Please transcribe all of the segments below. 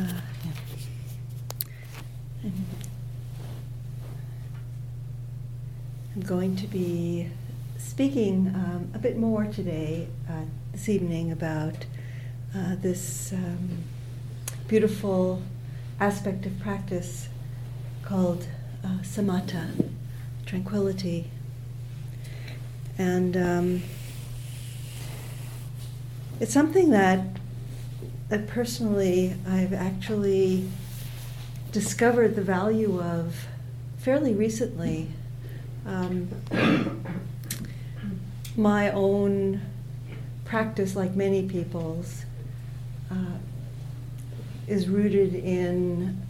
Uh, yeah. I'm going to be speaking um, a bit more today, uh, this evening, about uh, this um, beautiful aspect of practice called uh, samatha, tranquility. And um, it's something that, personally I've actually discovered the value of fairly recently. Um, my own practice, like many people's, uh, is rooted in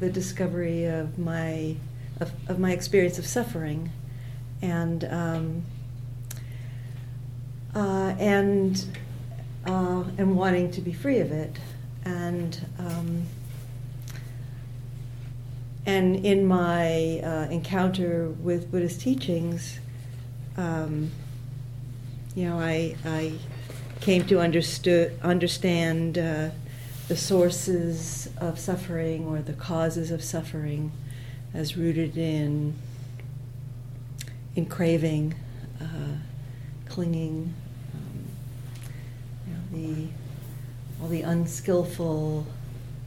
the discovery of my of, of my experience of suffering, and um, uh, and uh, and wanting to be free of it, and um, and in my uh, encounter with Buddhist teachings, um, you know, I I came to understood understand uh, the sources of suffering or the causes of suffering as rooted in in craving, uh, clinging, the all the unskillful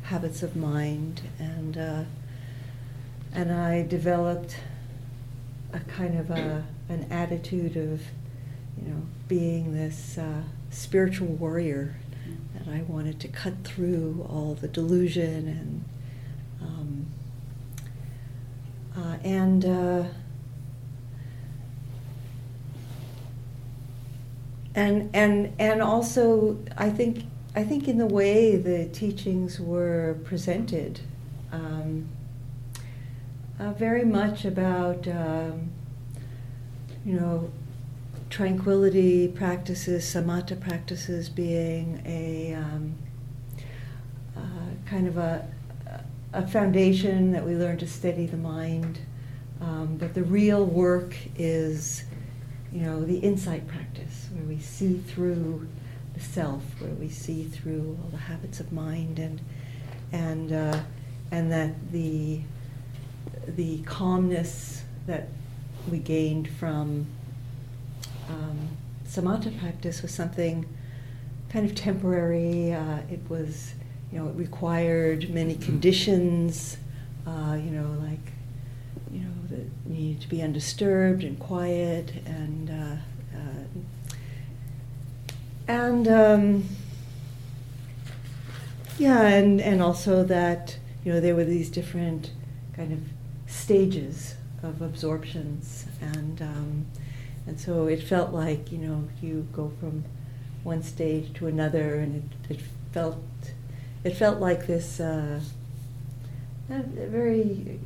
habits of mind, and uh, and I developed a kind of a an attitude of you know being this uh, spiritual warrior that I wanted to cut through all the delusion and um, uh, and and and and also I think I think in the way the teachings were presented, um, uh, very much about um, you know tranquility practices, samatha practices being a um, uh, kind of a, a foundation that we learn to steady the mind. Um, but the real work is, you know, the insight practice where we see through the self, where we see through all the habits of mind, and and uh, and that the the calmness that we gained from um, samatha practice was something kind of temporary. Uh, it was, you know, it required many conditions, uh, you know, like, you know, that needed to be undisturbed and quiet and, uh, uh and, um, yeah, and, and also that, you know, there were these different kind of stages of absorptions. And, um, and so it felt like, you know, you go from one stage to another, and it, it felt it felt like this uh, very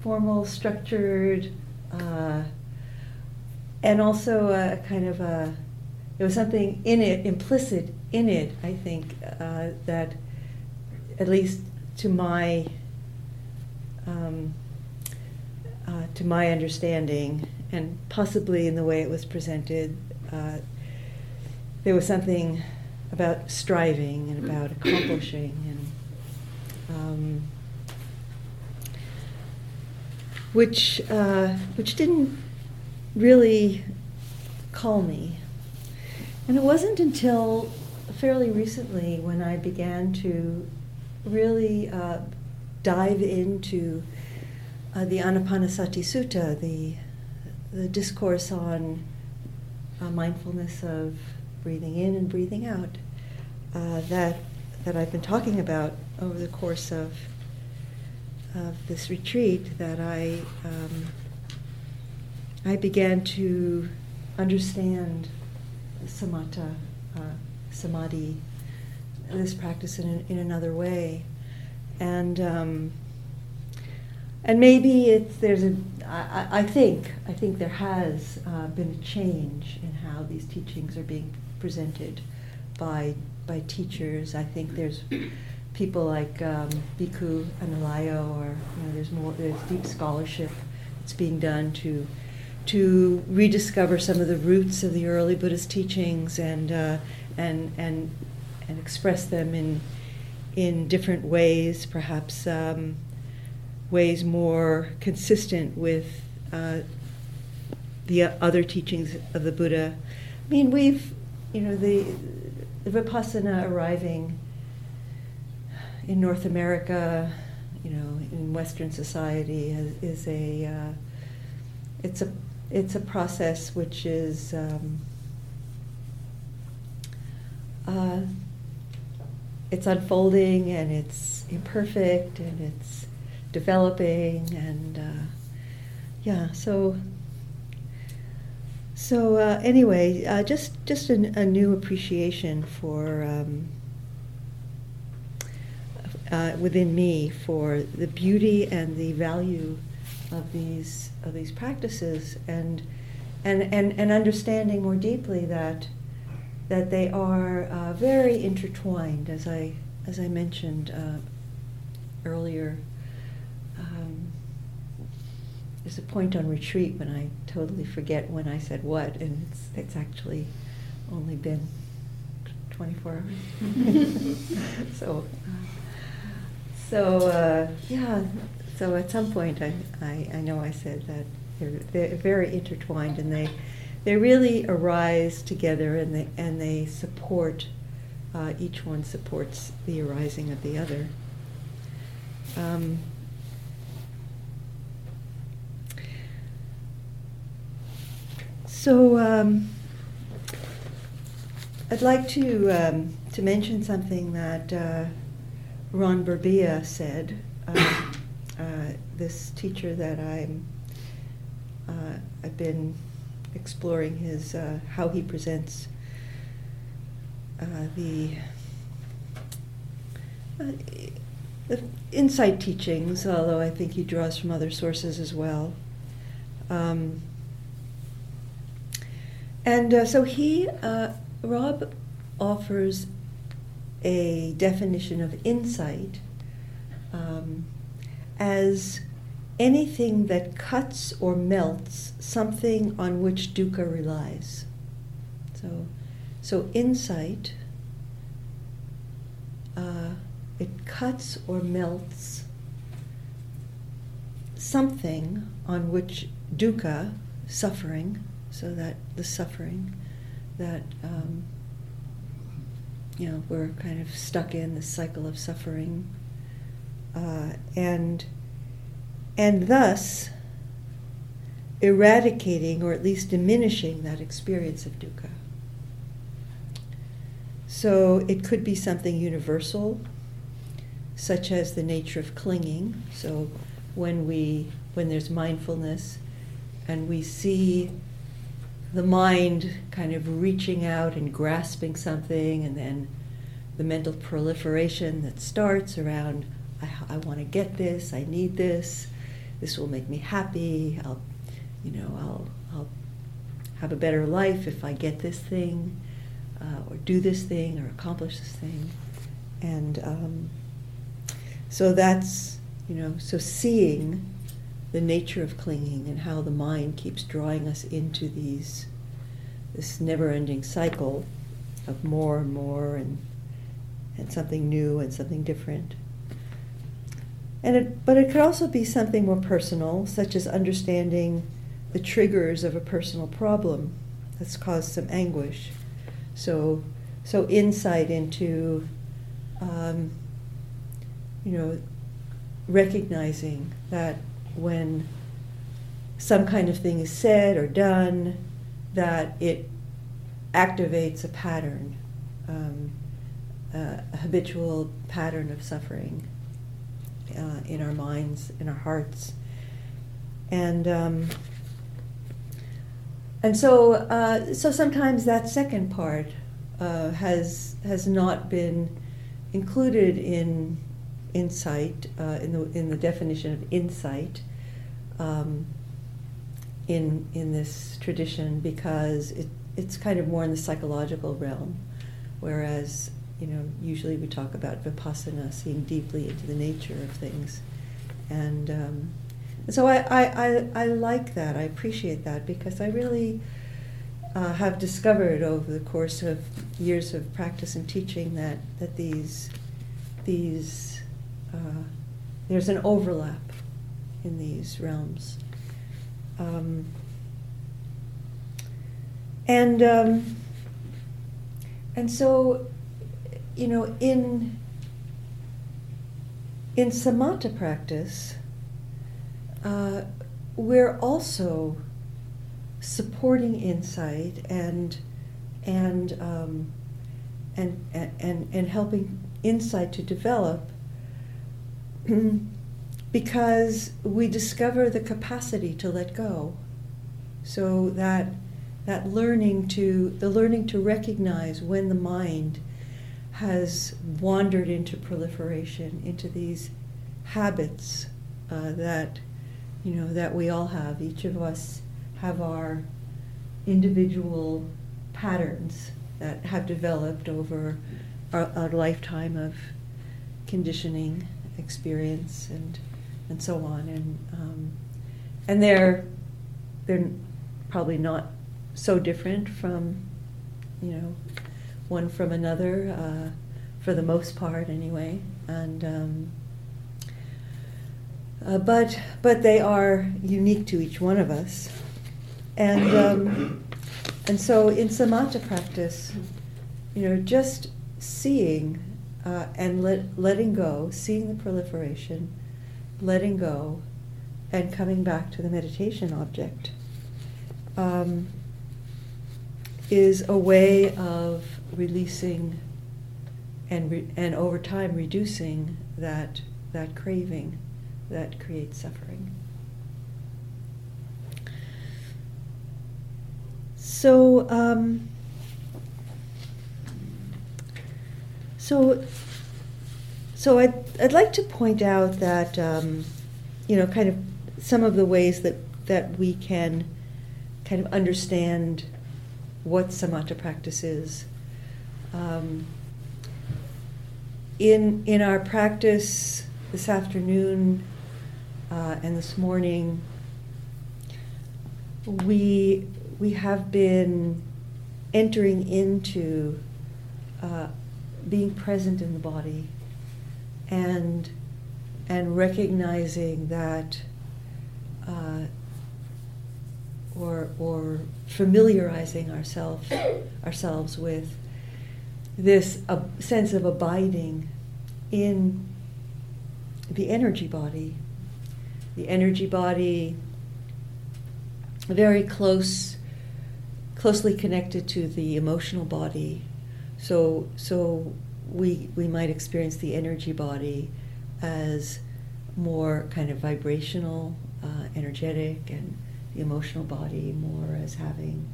formal, structured, uh, and also a kind of a there was something in it, implicit in it, I think, uh, that at least to my um, uh, to my understanding, and possibly in the way it was presented, uh, there was something about striving and about accomplishing and um, which uh, which didn't really call me. And it wasn't until fairly recently when I began to really uh, dive into uh, the Anapanasati Sutta, the the discourse on uh, mindfulness of breathing in and breathing out uh, that that I've been talking about over the course of of this retreat that I um, I began to understand samatha, uh, samadhi, this practice in, in another way, and um, and maybe it's there's a I, I think I think there has uh, been a change in how these teachings are being presented by by teachers. I think there's people like um, Bhikkhu or you know, there's more there's deep scholarship that's being done to to rediscover some of the roots of the early Buddhist teachings and uh, and and and express them in in different ways, perhaps um, ways more consistent with uh, the other teachings of the Buddha. I mean, we've, you know, the, the Vipassana arriving in North America, you know, in Western society is, is a, uh, it's a, it's a process which is, um, uh, it's unfolding and it's imperfect and it's developing and uh, yeah so so uh, anyway uh, just just a, a, new appreciation for um, uh, within me for the beauty and the value of these of these practices and and and, and understanding more deeply that that they are uh, very intertwined as I as I mentioned uh, earlier. Um, there's a point on retreat when I totally forget when I said what and it's it's actually only been 24 hours. So so uh, yeah, so at some point I, I, I, know I said that they're, they're very intertwined and they they really arise together and they and they support uh, each one supports the arising of the other. Um, so um, I'd like to um, to mention something that. Uh, Rob Burbea said, uh, uh, this teacher that I'm, uh, I've been exploring his uh, how he presents uh, the, uh, the insight teachings, although I think he draws from other sources as well. Um, and so he, Rob, offers a definition of insight um, as anything that cuts or melts something on which dukkha relies. So, so insight, uh, it cuts or melts something on which dukkha, suffering, so that the suffering that um, you know, we're kind of stuck in the cycle of suffering. Uh, and, and thus eradicating or at least diminishing that experience of dukkha. So it could be something universal, such as the nature of clinging. So when we when there's mindfulness and we see the mind kind of reaching out and grasping something, and then the mental proliferation that starts around, I, I want to get this, I need this, this will make me happy, I'll, you know, I'll, I'll have a better life if I get this thing, uh, or do this thing, or accomplish this thing. And um, so that's, you know, so seeing the nature of clinging and how the mind keeps drawing us into these this never-ending cycle of more and more and and something new and something different. And it, but it could also be something more personal, such as understanding the triggers of a personal problem that's caused some anguish. So, so insight into, um, you know, recognizing that when some kind of thing is said or done, that it activates a pattern, um, a habitual pattern of suffering uh, in our minds, in our hearts. And um, and so uh, so sometimes that second part uh, has has not been included in insight uh, in the in the definition of insight um, in in this tradition because it it's kind of more in the psychological realm, whereas you know usually we talk about vipassana, seeing deeply into the nature of things, and, um, and so I, I, I I like that. I appreciate that because I really. Uh, have discovered over the course of years of practice and teaching that, that these these, uh, there's an overlap in these realms. Um, and um, and so, you know, in in samatha practice, uh, we're also supporting insight and and um, and, and and helping insight to develop because we discover the capacity to let go. So that that learning to the learning to recognize when the mind has wandered into proliferation into these habits uh, that you know that we all have. Each of us have our individual patterns that have developed over our, our lifetime of conditioning experience and and so on. And um, and they're they're probably not so different from, you know, one from another, uh, for the most part anyway. And um, uh, but but they are unique to each one of us, and um, and so in samatha practice, you know, just seeing uh, and let, letting go, seeing the proliferation, letting go, and coming back to the meditation object. Um, is a way of releasing and, re- and over time reducing that, that craving that creates suffering. So, um, so, so I'd, I'd like to point out that, um, you know, kind of some of the ways that, that we can kind of understand what samatha practice is. Um, in in our practice this afternoon uh, and this morning, we we have been entering into uh, being present in the body and and recognizing that uh, or, or familiarizing ourselves ourselves with this uh, sense of abiding in the energy body. The energy body, very close, closely connected to the emotional body. So, so we we might experience the energy body as more kind of vibrational, uh, energetic, and the emotional body more as having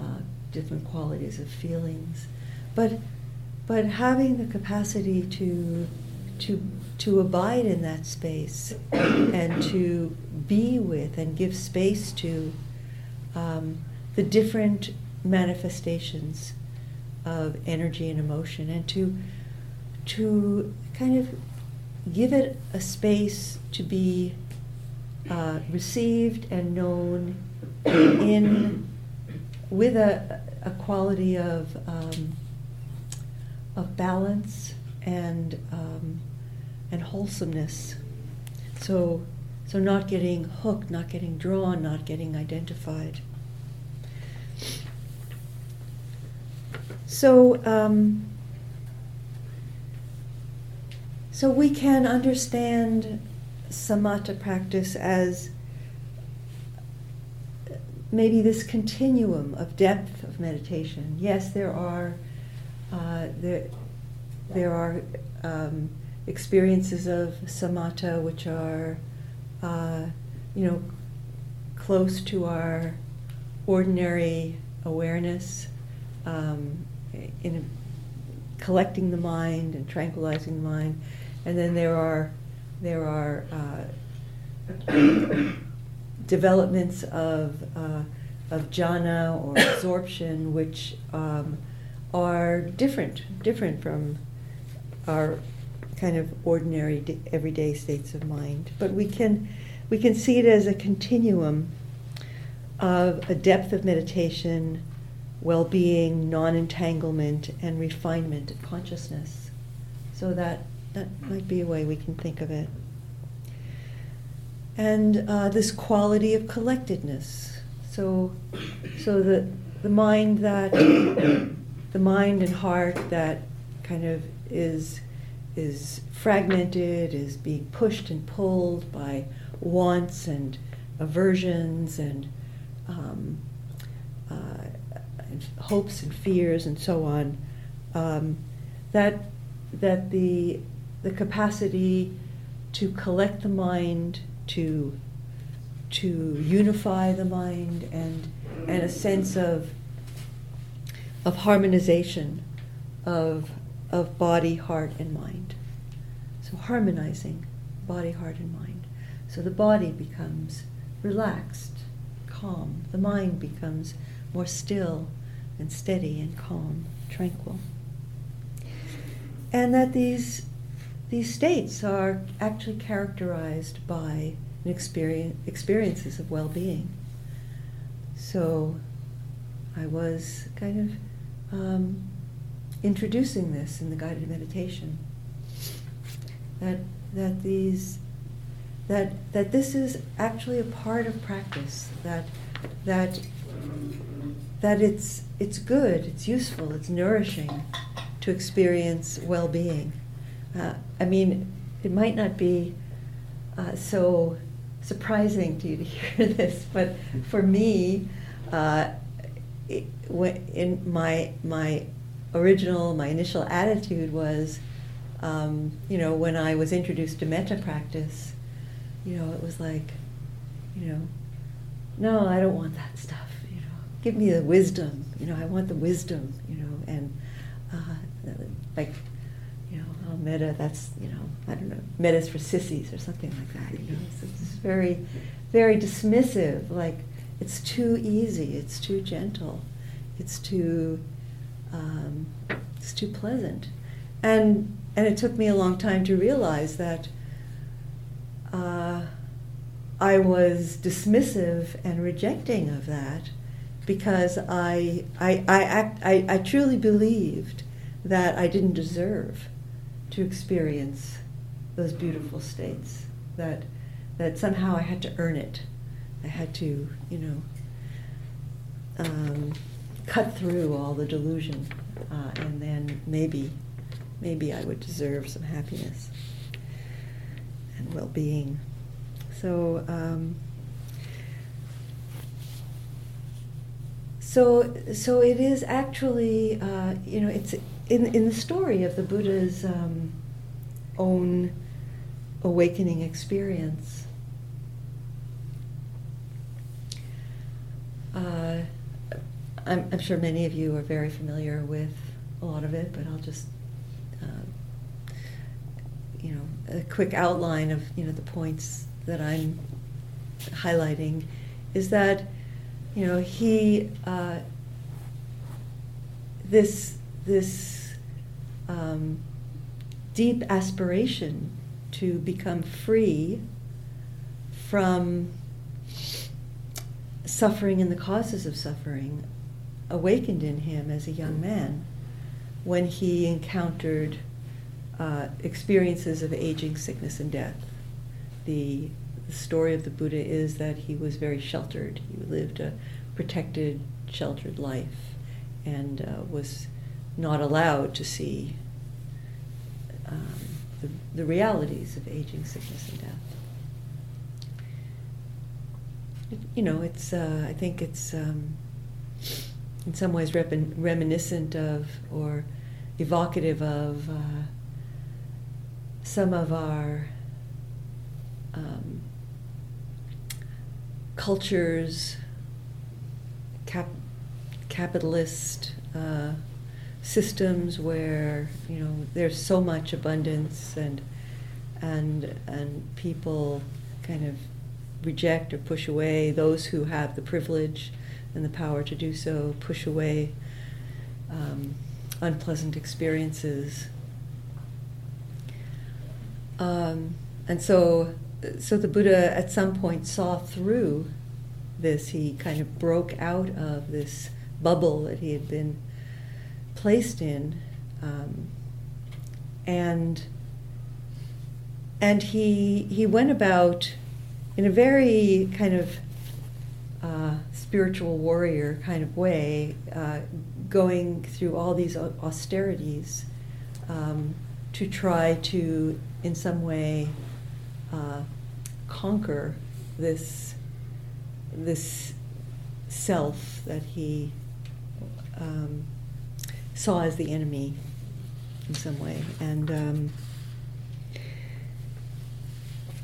uh, different qualities of feelings, but but having the capacity to to to abide in that space and to be with and give space to um, the different manifestations of energy and emotion and to to kind of give it a space to be uh, received and known in with a, a quality of um, of balance and um, and wholesomeness. So so not getting hooked, not getting drawn, not getting identified. So um, so we can understand samatha practice as maybe this continuum of depth of meditation. Yes, there are uh, there there are um, experiences of samatha which are uh, you know close to our ordinary awareness um, in collecting the mind and tranquilizing the mind, and then there are there are uh, developments of, uh, of jhana or absorption which um, are different, different from our kind of ordinary everyday states of mind. But we can, we can see it as a continuum of a depth of meditation, well being, non entanglement, and refinement of consciousness. So that that might be a way we can think of it. And uh, this quality of collectedness. So, so the the mind that the mind and heart that kind of is is fragmented, is being pushed and pulled by wants and aversions and, um, uh, and hopes and fears and so on. Um, that that the the capacity to collect the mind, to to unify the mind, and and a sense of of harmonization of of body, heart, and mind. So harmonizing body, heart, and mind. So the body becomes relaxed, calm. The mind becomes more still and steady and calm, tranquil. And that these, these states are actually characterized by experience, experiences of well being. So I was kind of um, introducing this in the guided meditation. That, that these that that this is actually a part of practice that that that it's it's good it's useful it's nourishing to experience well-being uh, i mean it might not be uh, so surprising to you to hear this but for me uh, in my my original my initial attitude was um, you know when i was introduced to metta practice you know, it was like, you know, no, I don't want that stuff. You know, give me the wisdom. You know, I want the wisdom. You know, and uh, like, you know, oh, metta. That's you know, I don't know, metta's for sissies or something like that. You know, it's, it's very, very dismissive. Like, it's too easy. It's too gentle. It's too, um, it's too pleasant, and and it took me a long time to realize that uh, I was dismissive and rejecting of that because I, I, I, act, I, I truly believed that I didn't deserve to experience those beautiful states, that, that somehow I had to earn it. I had to, you know, um, cut through all the delusion, uh, and then maybe, maybe I would deserve some happiness and well-being. So, um, so, so it is actually, uh, you know, it's in in the story of the Buddha's um, own awakening experience. Uh, I'm, I'm, sure many of you are very familiar with a lot of it, but I'll just you know, a quick outline of, you know, the points that I'm highlighting is that, you know, he, uh, this, this um, deep aspiration to become free from suffering and the causes of suffering awakened in him as a young man when he encountered uh, experiences of aging, sickness, and death. The, the story of the Buddha is that he was very sheltered. He lived a protected, sheltered life and uh, was not allowed to see um, the, the realities of aging, sickness, and death. you know, it's. Uh, I think it's um, in some ways reminiscent of or evocative of uh, some of our um, cultures, cap- capitalist uh, systems where you know there's so much abundance and and and people kind of reject or push away those who have the privilege and the power to do so, push away um, unpleasant experiences um, and so, so the Buddha at some point saw through this. He kind of broke out of this bubble that he had been placed in, um, and and he he went about in a very kind of spiritual warrior kind of way, uh, going through all these austerities um, to try to, in some way, uh, conquer this this self that he um, saw as the enemy in some way, and um,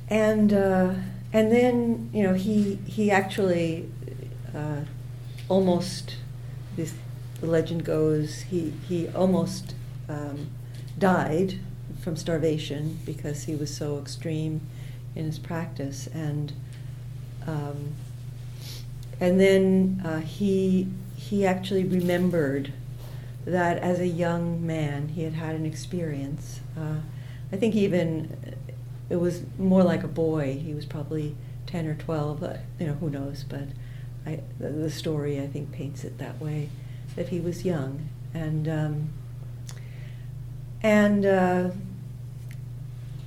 and uh, and then you know he he actually uh, almost this the legend goes he he almost um, died from starvation because he was so extreme in his practice and um, and then uh, he he actually remembered that as a young man he had had an experience. Uh, I think even it was more like a boy. He was probably ten or twelve. But, you know, who knows? But I, the, the, story I think paints it that way, that he was young and um, and uh,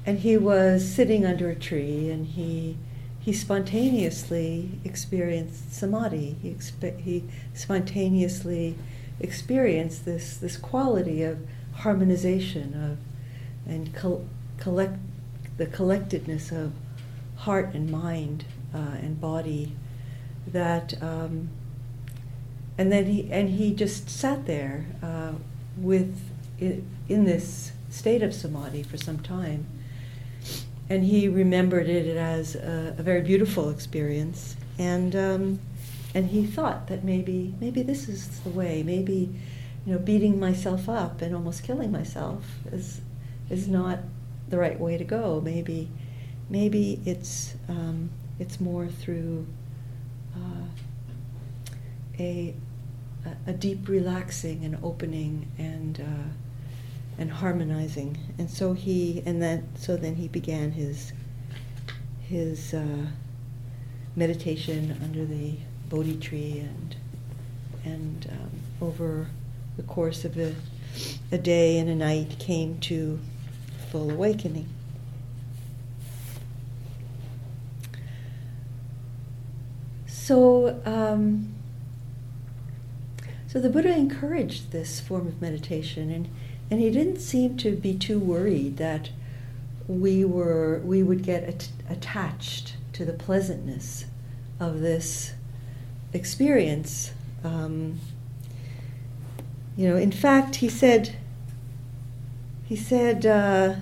and he was sitting under a tree and he he spontaneously experienced samadhi. He, expe- he spontaneously experienced this, this quality of harmonization of and col- collect the collectedness of heart and mind uh, and body that um, and then he and he just sat there uh, with in, this state of samadhi for some time and he remembered it as a, a very beautiful experience, and um, and he thought that maybe maybe this is the way. Maybe you know, beating myself up and almost killing myself is is not the right way to go. Maybe maybe it's um, it's more through uh, a a deep relaxing and opening and uh, and harmonizing. And so he, and then, so then he began his, his uh, meditation under the Bodhi tree and, and um, over the course of a, a day and a night came to awakening. So, um, so the Buddha encouraged this form of meditation, and and he didn't seem to be too worried that we were we would get at- attached to the pleasantness of this experience. Um, you know, in fact, he said he said uh,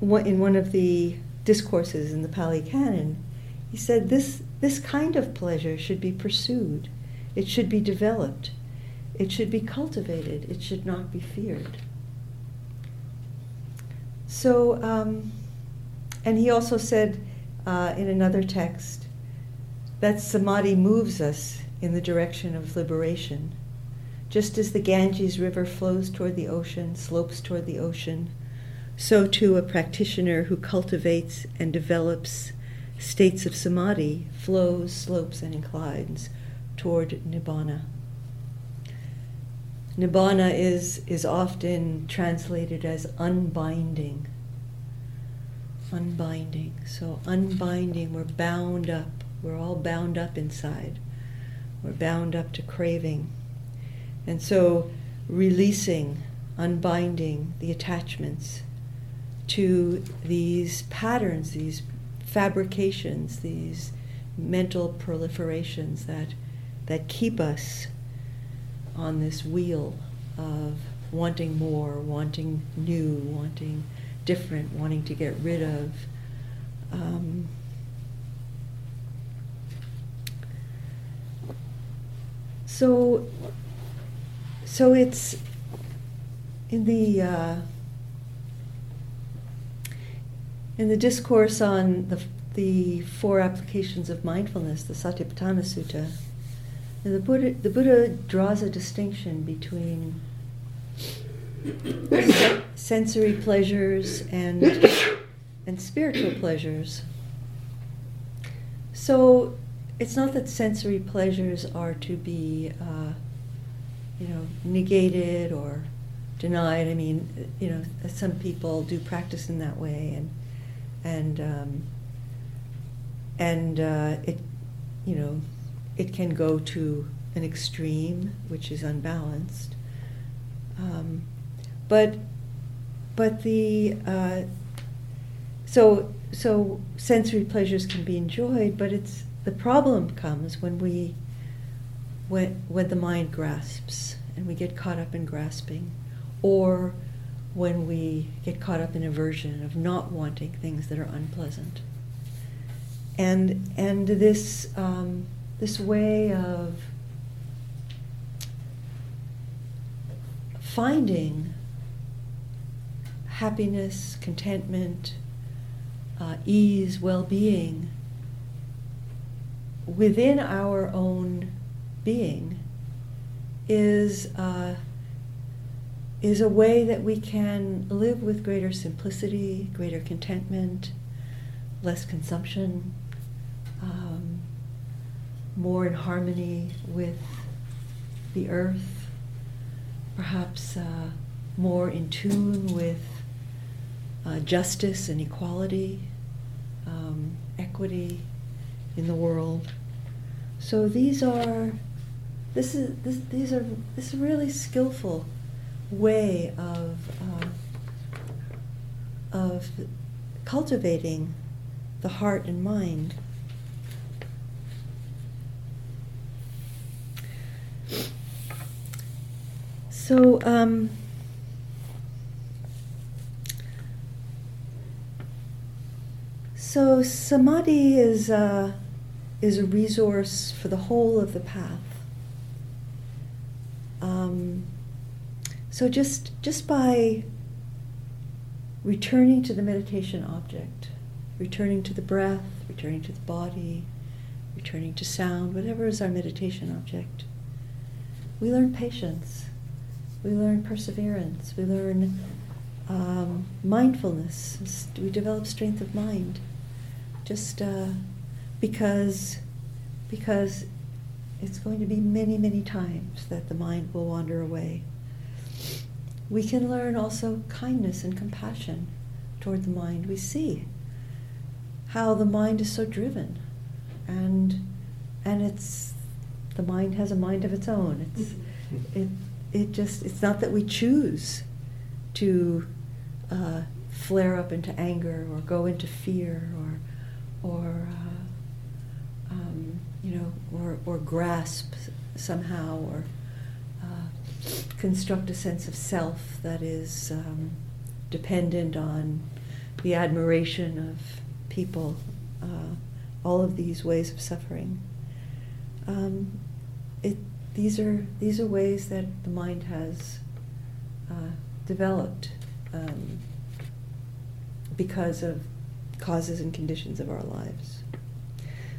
in one of the discourses in the Pali Canon, he said this this kind of pleasure should be pursued, it should be developed. It should be cultivated, it should not be feared. So, um, and he also said uh, in another text that samadhi moves us in the direction of liberation. Just as the Ganges River flows toward the ocean, slopes toward the ocean, so too a practitioner who cultivates and develops states of samadhi flows, slopes, and inclines toward nibbana. Nibbana is, is often translated as unbinding. Unbinding. So, unbinding, we're bound up. We're all bound up inside. We're bound up to craving. And so, releasing, unbinding the attachments to these patterns, these fabrications, these mental proliferations that, that keep us on this wheel of wanting more, wanting new, wanting different, wanting to get rid of. Um, so, so it's in the uh, in the discourse on the the four applications of mindfulness, the Satipatthana Sutta the Buddha, the Buddha draws a distinction between sensory pleasures and, and spiritual pleasures. So it's not that sensory pleasures are to be, uh, you know, negated or denied. I mean, you know, some people do practice in that way, and and um, and uh, it, you know, it can go to an extreme, which is unbalanced. Um, but but the uh, so so sensory pleasures can be enjoyed, but it's the problem comes when we when when the mind grasps and we get caught up in grasping, or when we get caught up in aversion of not wanting things that are unpleasant. And and this um, this way of finding happiness, contentment, uh, ease, well being within our own being is, uh, is a way that we can live with greater simplicity, greater contentment, less consumption, um, more in harmony with the earth, perhaps uh, more in tune with uh, justice and equality, um, equity in the world. So these are, this is this, these are this really skillful way of uh, of cultivating the heart and mind. So. Um, So samadhi is a, is a resource for the whole of the path. Um, so just just by returning to the meditation object, returning to the breath, returning to the body, returning to sound, whatever is our meditation object, we learn patience, we learn perseverance, we learn um, mindfulness, we develop strength of mind. Just uh, because because it's going to be many many times that the mind will wander away. We can learn also kindness and compassion toward the mind. We see how the mind is so driven and and it's the mind has a mind of its own. It's it it just it's not that we choose to uh, flare up into anger or go into fear or or uh, um, you know, or, grasp somehow, or uh, construct a sense of self that is um, dependent on the admiration of people. Uh, all of these ways of suffering. Um, it, these are these are ways that the mind has uh, developed um, because of causes and conditions of our lives.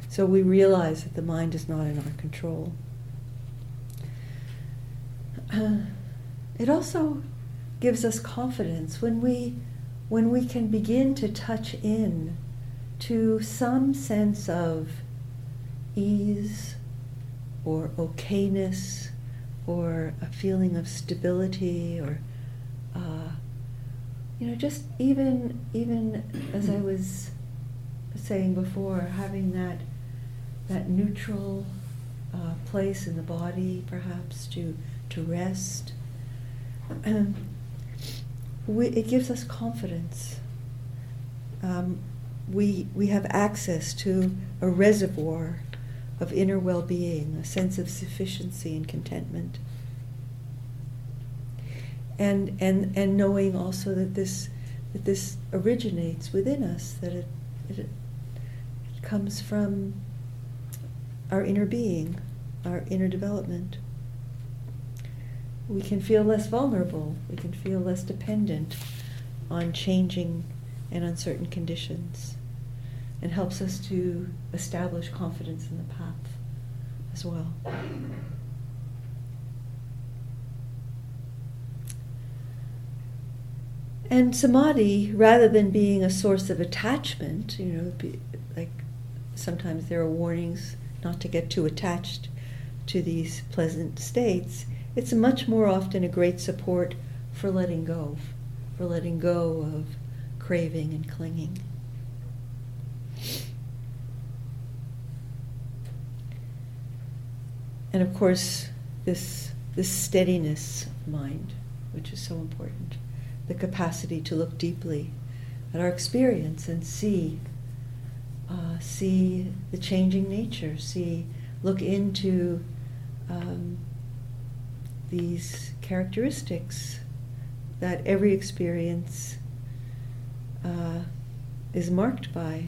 So we realize that the mind is not in our control. It also gives us confidence when we when we can begin to touch in to some sense of ease or okayness or a feeling of stability or uh, you know, just even even as I was saying before, having that that neutral uh, place in the body, perhaps to to rest. Um, we, it gives us confidence. Um, we we have access to a reservoir of inner well-being, a sense of sufficiency and contentment and and and knowing also that this that this originates within us that it it, it comes from our inner being our inner development. We can feel less vulnerable we can feel less dependent on changing and uncertain conditions and helps us to establish confidence in the path as well. And samadhi, rather than being a source of attachment, you know, be, like sometimes there are warnings not to get too attached to these pleasant states, it's much more often a great support for letting go, for letting go of craving and clinging. And of course, this, this steadiness of mind, which is so important, the capacity to look deeply at our experience and see uh, see the changing nature, see, look into um, these characteristics that every experience uh, is marked by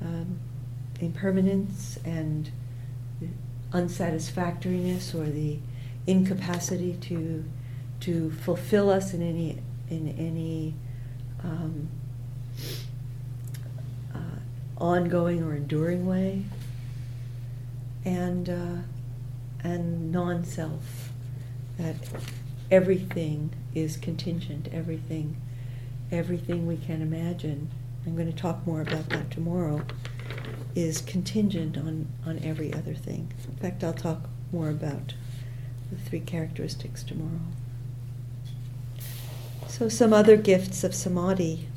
um, impermanence and unsatisfactoriness or the incapacity to to fulfill us in any in any um, ongoing or enduring way, and uh, and non-self that everything is contingent, everything everything we can imagine. I'm going to talk more about that tomorrow is contingent on, on every other thing. In fact, I'll talk more about the three characteristics tomorrow. So, some other gifts of samadhi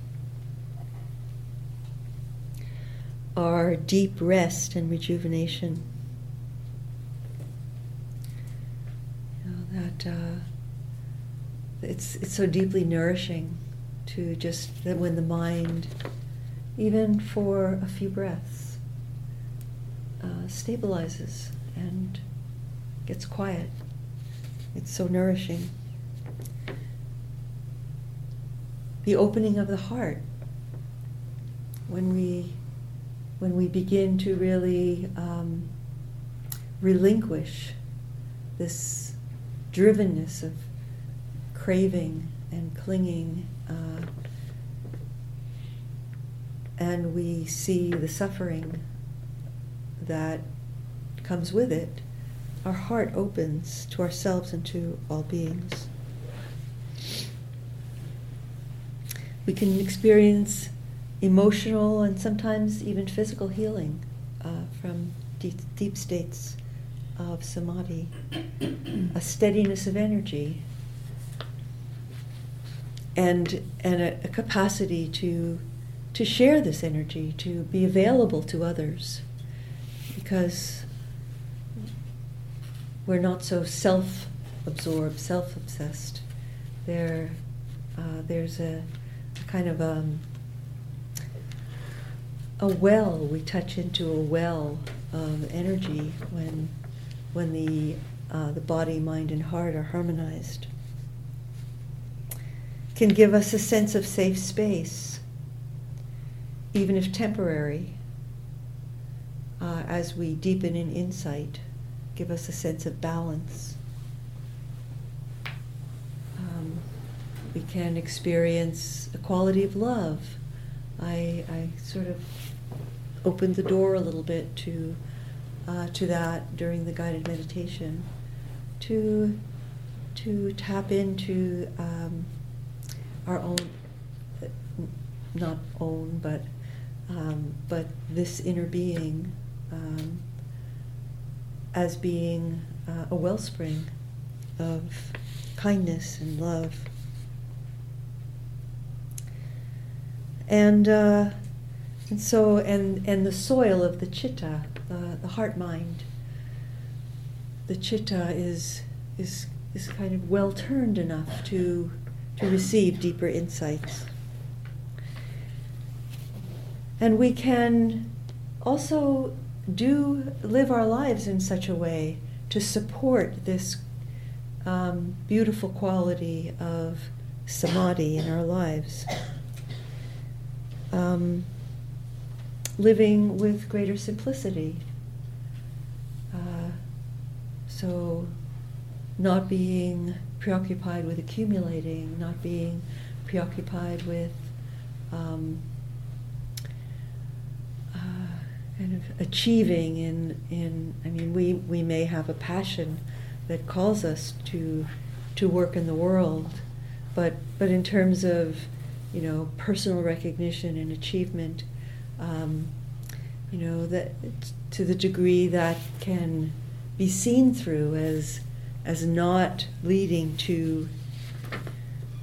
are deep rest and rejuvenation. You know, that uh, it's, it's so deeply nourishing to just that when the mind, even for a few breaths, uh, stabilizes and gets quiet. It's so nourishing. The opening of the heart. When we, when we begin to really um, relinquish this drivenness of craving and clinging, uh, and we see the suffering that comes with it, our heart opens to ourselves and to all beings. We can experience emotional and sometimes even physical healing uh, from deep, deep states of samadhi, a steadiness of energy, and, and a, a capacity to, to share this energy, to be available to others because we're not so self absorbed, self obsessed. There, uh, there's a, a, kind of um, a well, we touch into a well of energy when, when the, uh, the body, mind, and heart are harmonized. Can give us a sense of safe space, even if temporary uh, as we deepen in insight, give us a sense of balance. Um, we can experience a quality of love. I, I sort of opened the door a little bit to, uh, to that during the guided meditation, to, to tap into um, our own, not own, but, um, but this inner being um, as being uh, a wellspring of kindness and love. And, uh, and so, and, and the soil of the chitta, the, the heart mind, the chitta is, is, is kind of well turned enough to, to receive deeper insights. And we can also do live our lives in such a way to support this um, beautiful quality of samadhi in our lives. Um, living with greater simplicity. Uh, so, not being preoccupied with accumulating, not being preoccupied with um, kind of achieving in, in I mean we, we may have a passion that calls us to to work in the world but but in terms of you know personal recognition and achievement um, you know that to the degree that can be seen through as as not leading to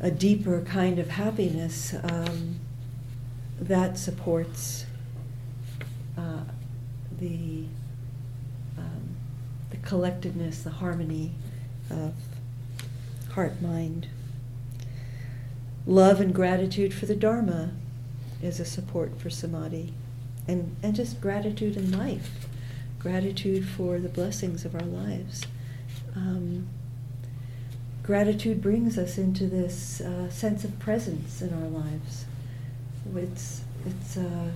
a deeper kind of happiness um, that supports uh, the um, the collectedness, the harmony of heart mind. Love and gratitude for the Dharma is a support for samadhi. And, and just gratitude in life, gratitude for the blessings of our lives. Um, gratitude brings us into this uh, sense of presence in our lives. It's, it's, uh,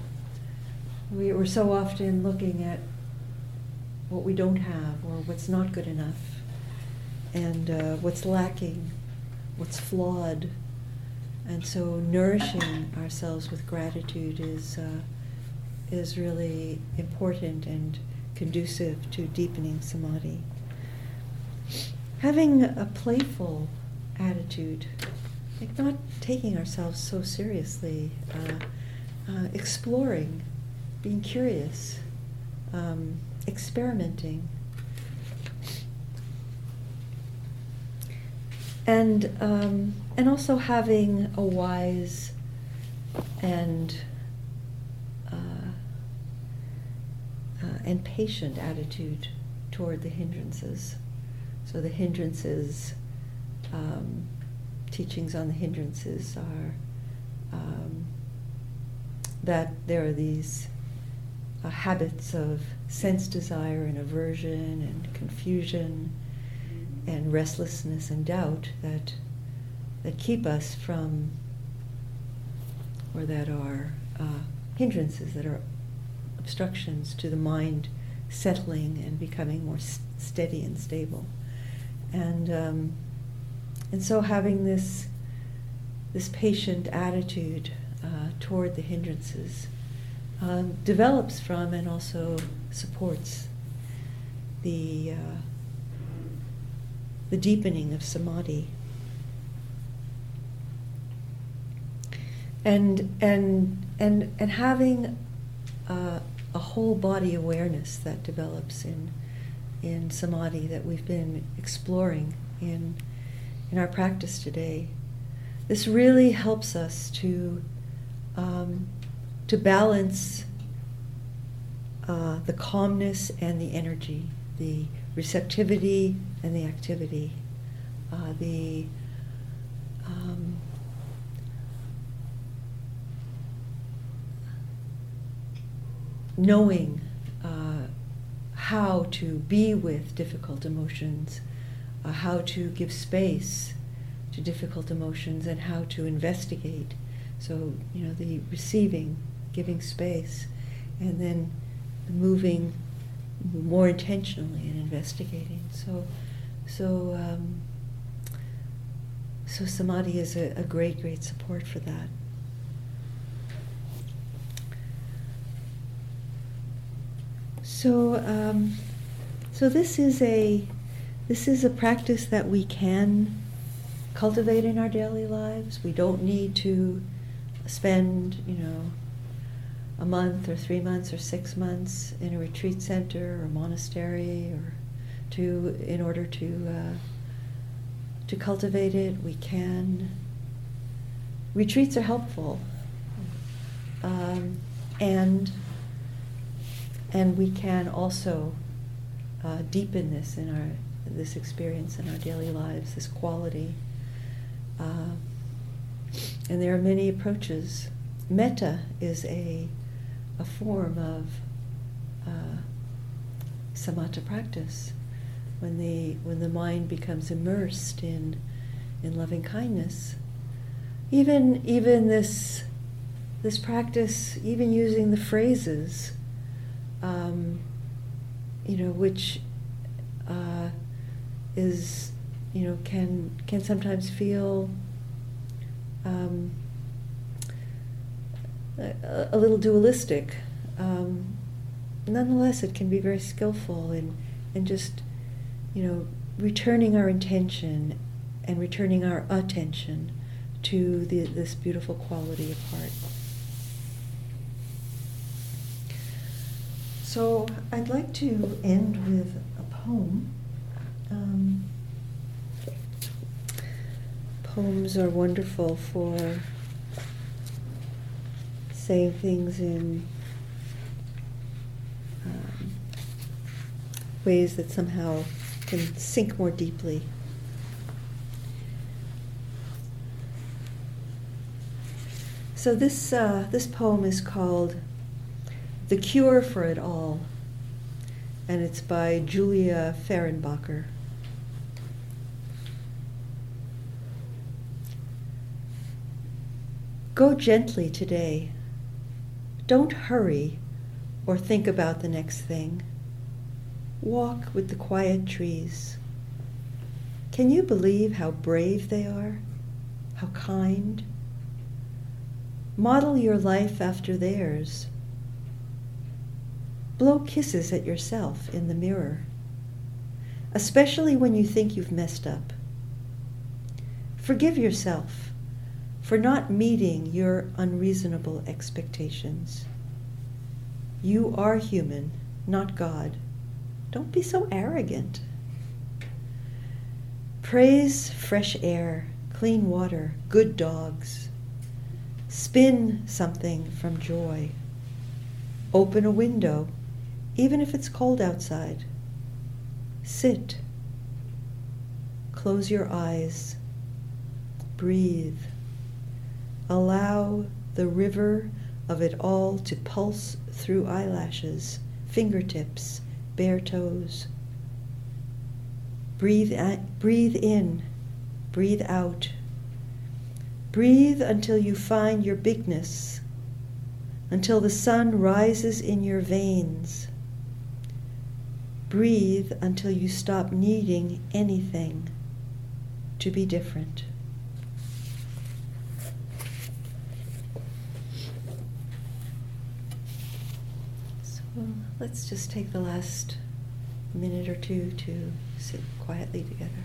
we, we're so often looking at what we don't have or what's not good enough and uh, what's lacking, what's flawed. And so nourishing ourselves with gratitude is, uh, is really important and conducive to deepening samadhi. Having a playful attitude, like not taking ourselves so seriously, uh, uh, exploring, being curious, um, experimenting. And, um, and also having a wise and uh, uh, and patient attitude toward the hindrances. So the hindrances, um, teachings on the hindrances are um, that there are these uh, habits of sense desire and aversion and confusion and restlessness and doubt that that keep us from or that are uh, hindrances that are obstructions to the mind settling and becoming more s- steady and stable. And um, and so having this this patient attitude uh, toward the hindrances um, develops from and also supports the uh, the deepening of samadhi. And and and and having uh, a whole body awareness that develops in in samadhi that we've been exploring in in our practice today. This really helps us to um, to balance uh, the calmness and the energy, the receptivity and the activity, uh, the um, knowing uh, how to be with difficult emotions, uh, how to give space to difficult emotions, and how to investigate. So, you know, the receiving, giving space, and then moving more intentionally and investigating. So, so, um, so samadhi is a, a great, great support for that. So, um, so this is a this is a practice that we can cultivate in our daily lives. We don't need to spend, you know, a month or three months or six months in a retreat center or monastery or to in order to uh, to cultivate it. We can. Retreats are helpful, um, and and we can also uh, deepen this in our this experience in our daily lives, this quality. Uh, and there are many approaches. Metta is a a form of uh, samatha practice. When the when the mind becomes immersed in in loving kindness, even even this this practice, even using the phrases, um, you know, which uh, is you know can can sometimes feel um, a, little dualistic. Um, nonetheless, it can be very skillful in, in just, you know, returning our intention and returning our attention to the, this beautiful quality of heart. So I'd like to end with a poem. Um, poems are wonderful for saying things in um, ways that somehow can sink more deeply. So this uh, this poem is called "The Cure for It All," and it's by Julia Fehrenbacher. Go gently today. Don't hurry or think about the next thing. Walk with the quiet trees. Can you believe how brave they are? How kind? Model your life after theirs. Blow kisses at yourself in the mirror, especially when you think you've messed up. Forgive yourself for not meeting your unreasonable expectations. You are human, not God. Don't be so arrogant. Praise fresh air, clean water, good dogs. Spin something from joy. Open a window, even if it's cold outside. Sit. Close your eyes. Breathe. Allow the river of it all to pulse through eyelashes, fingertips, bare toes. Breathe, at, breathe in, breathe out. Breathe until you find your bigness, until the sun rises in your veins. Breathe until you stop needing anything to be different. Let's just take the last minute or two to sit quietly together.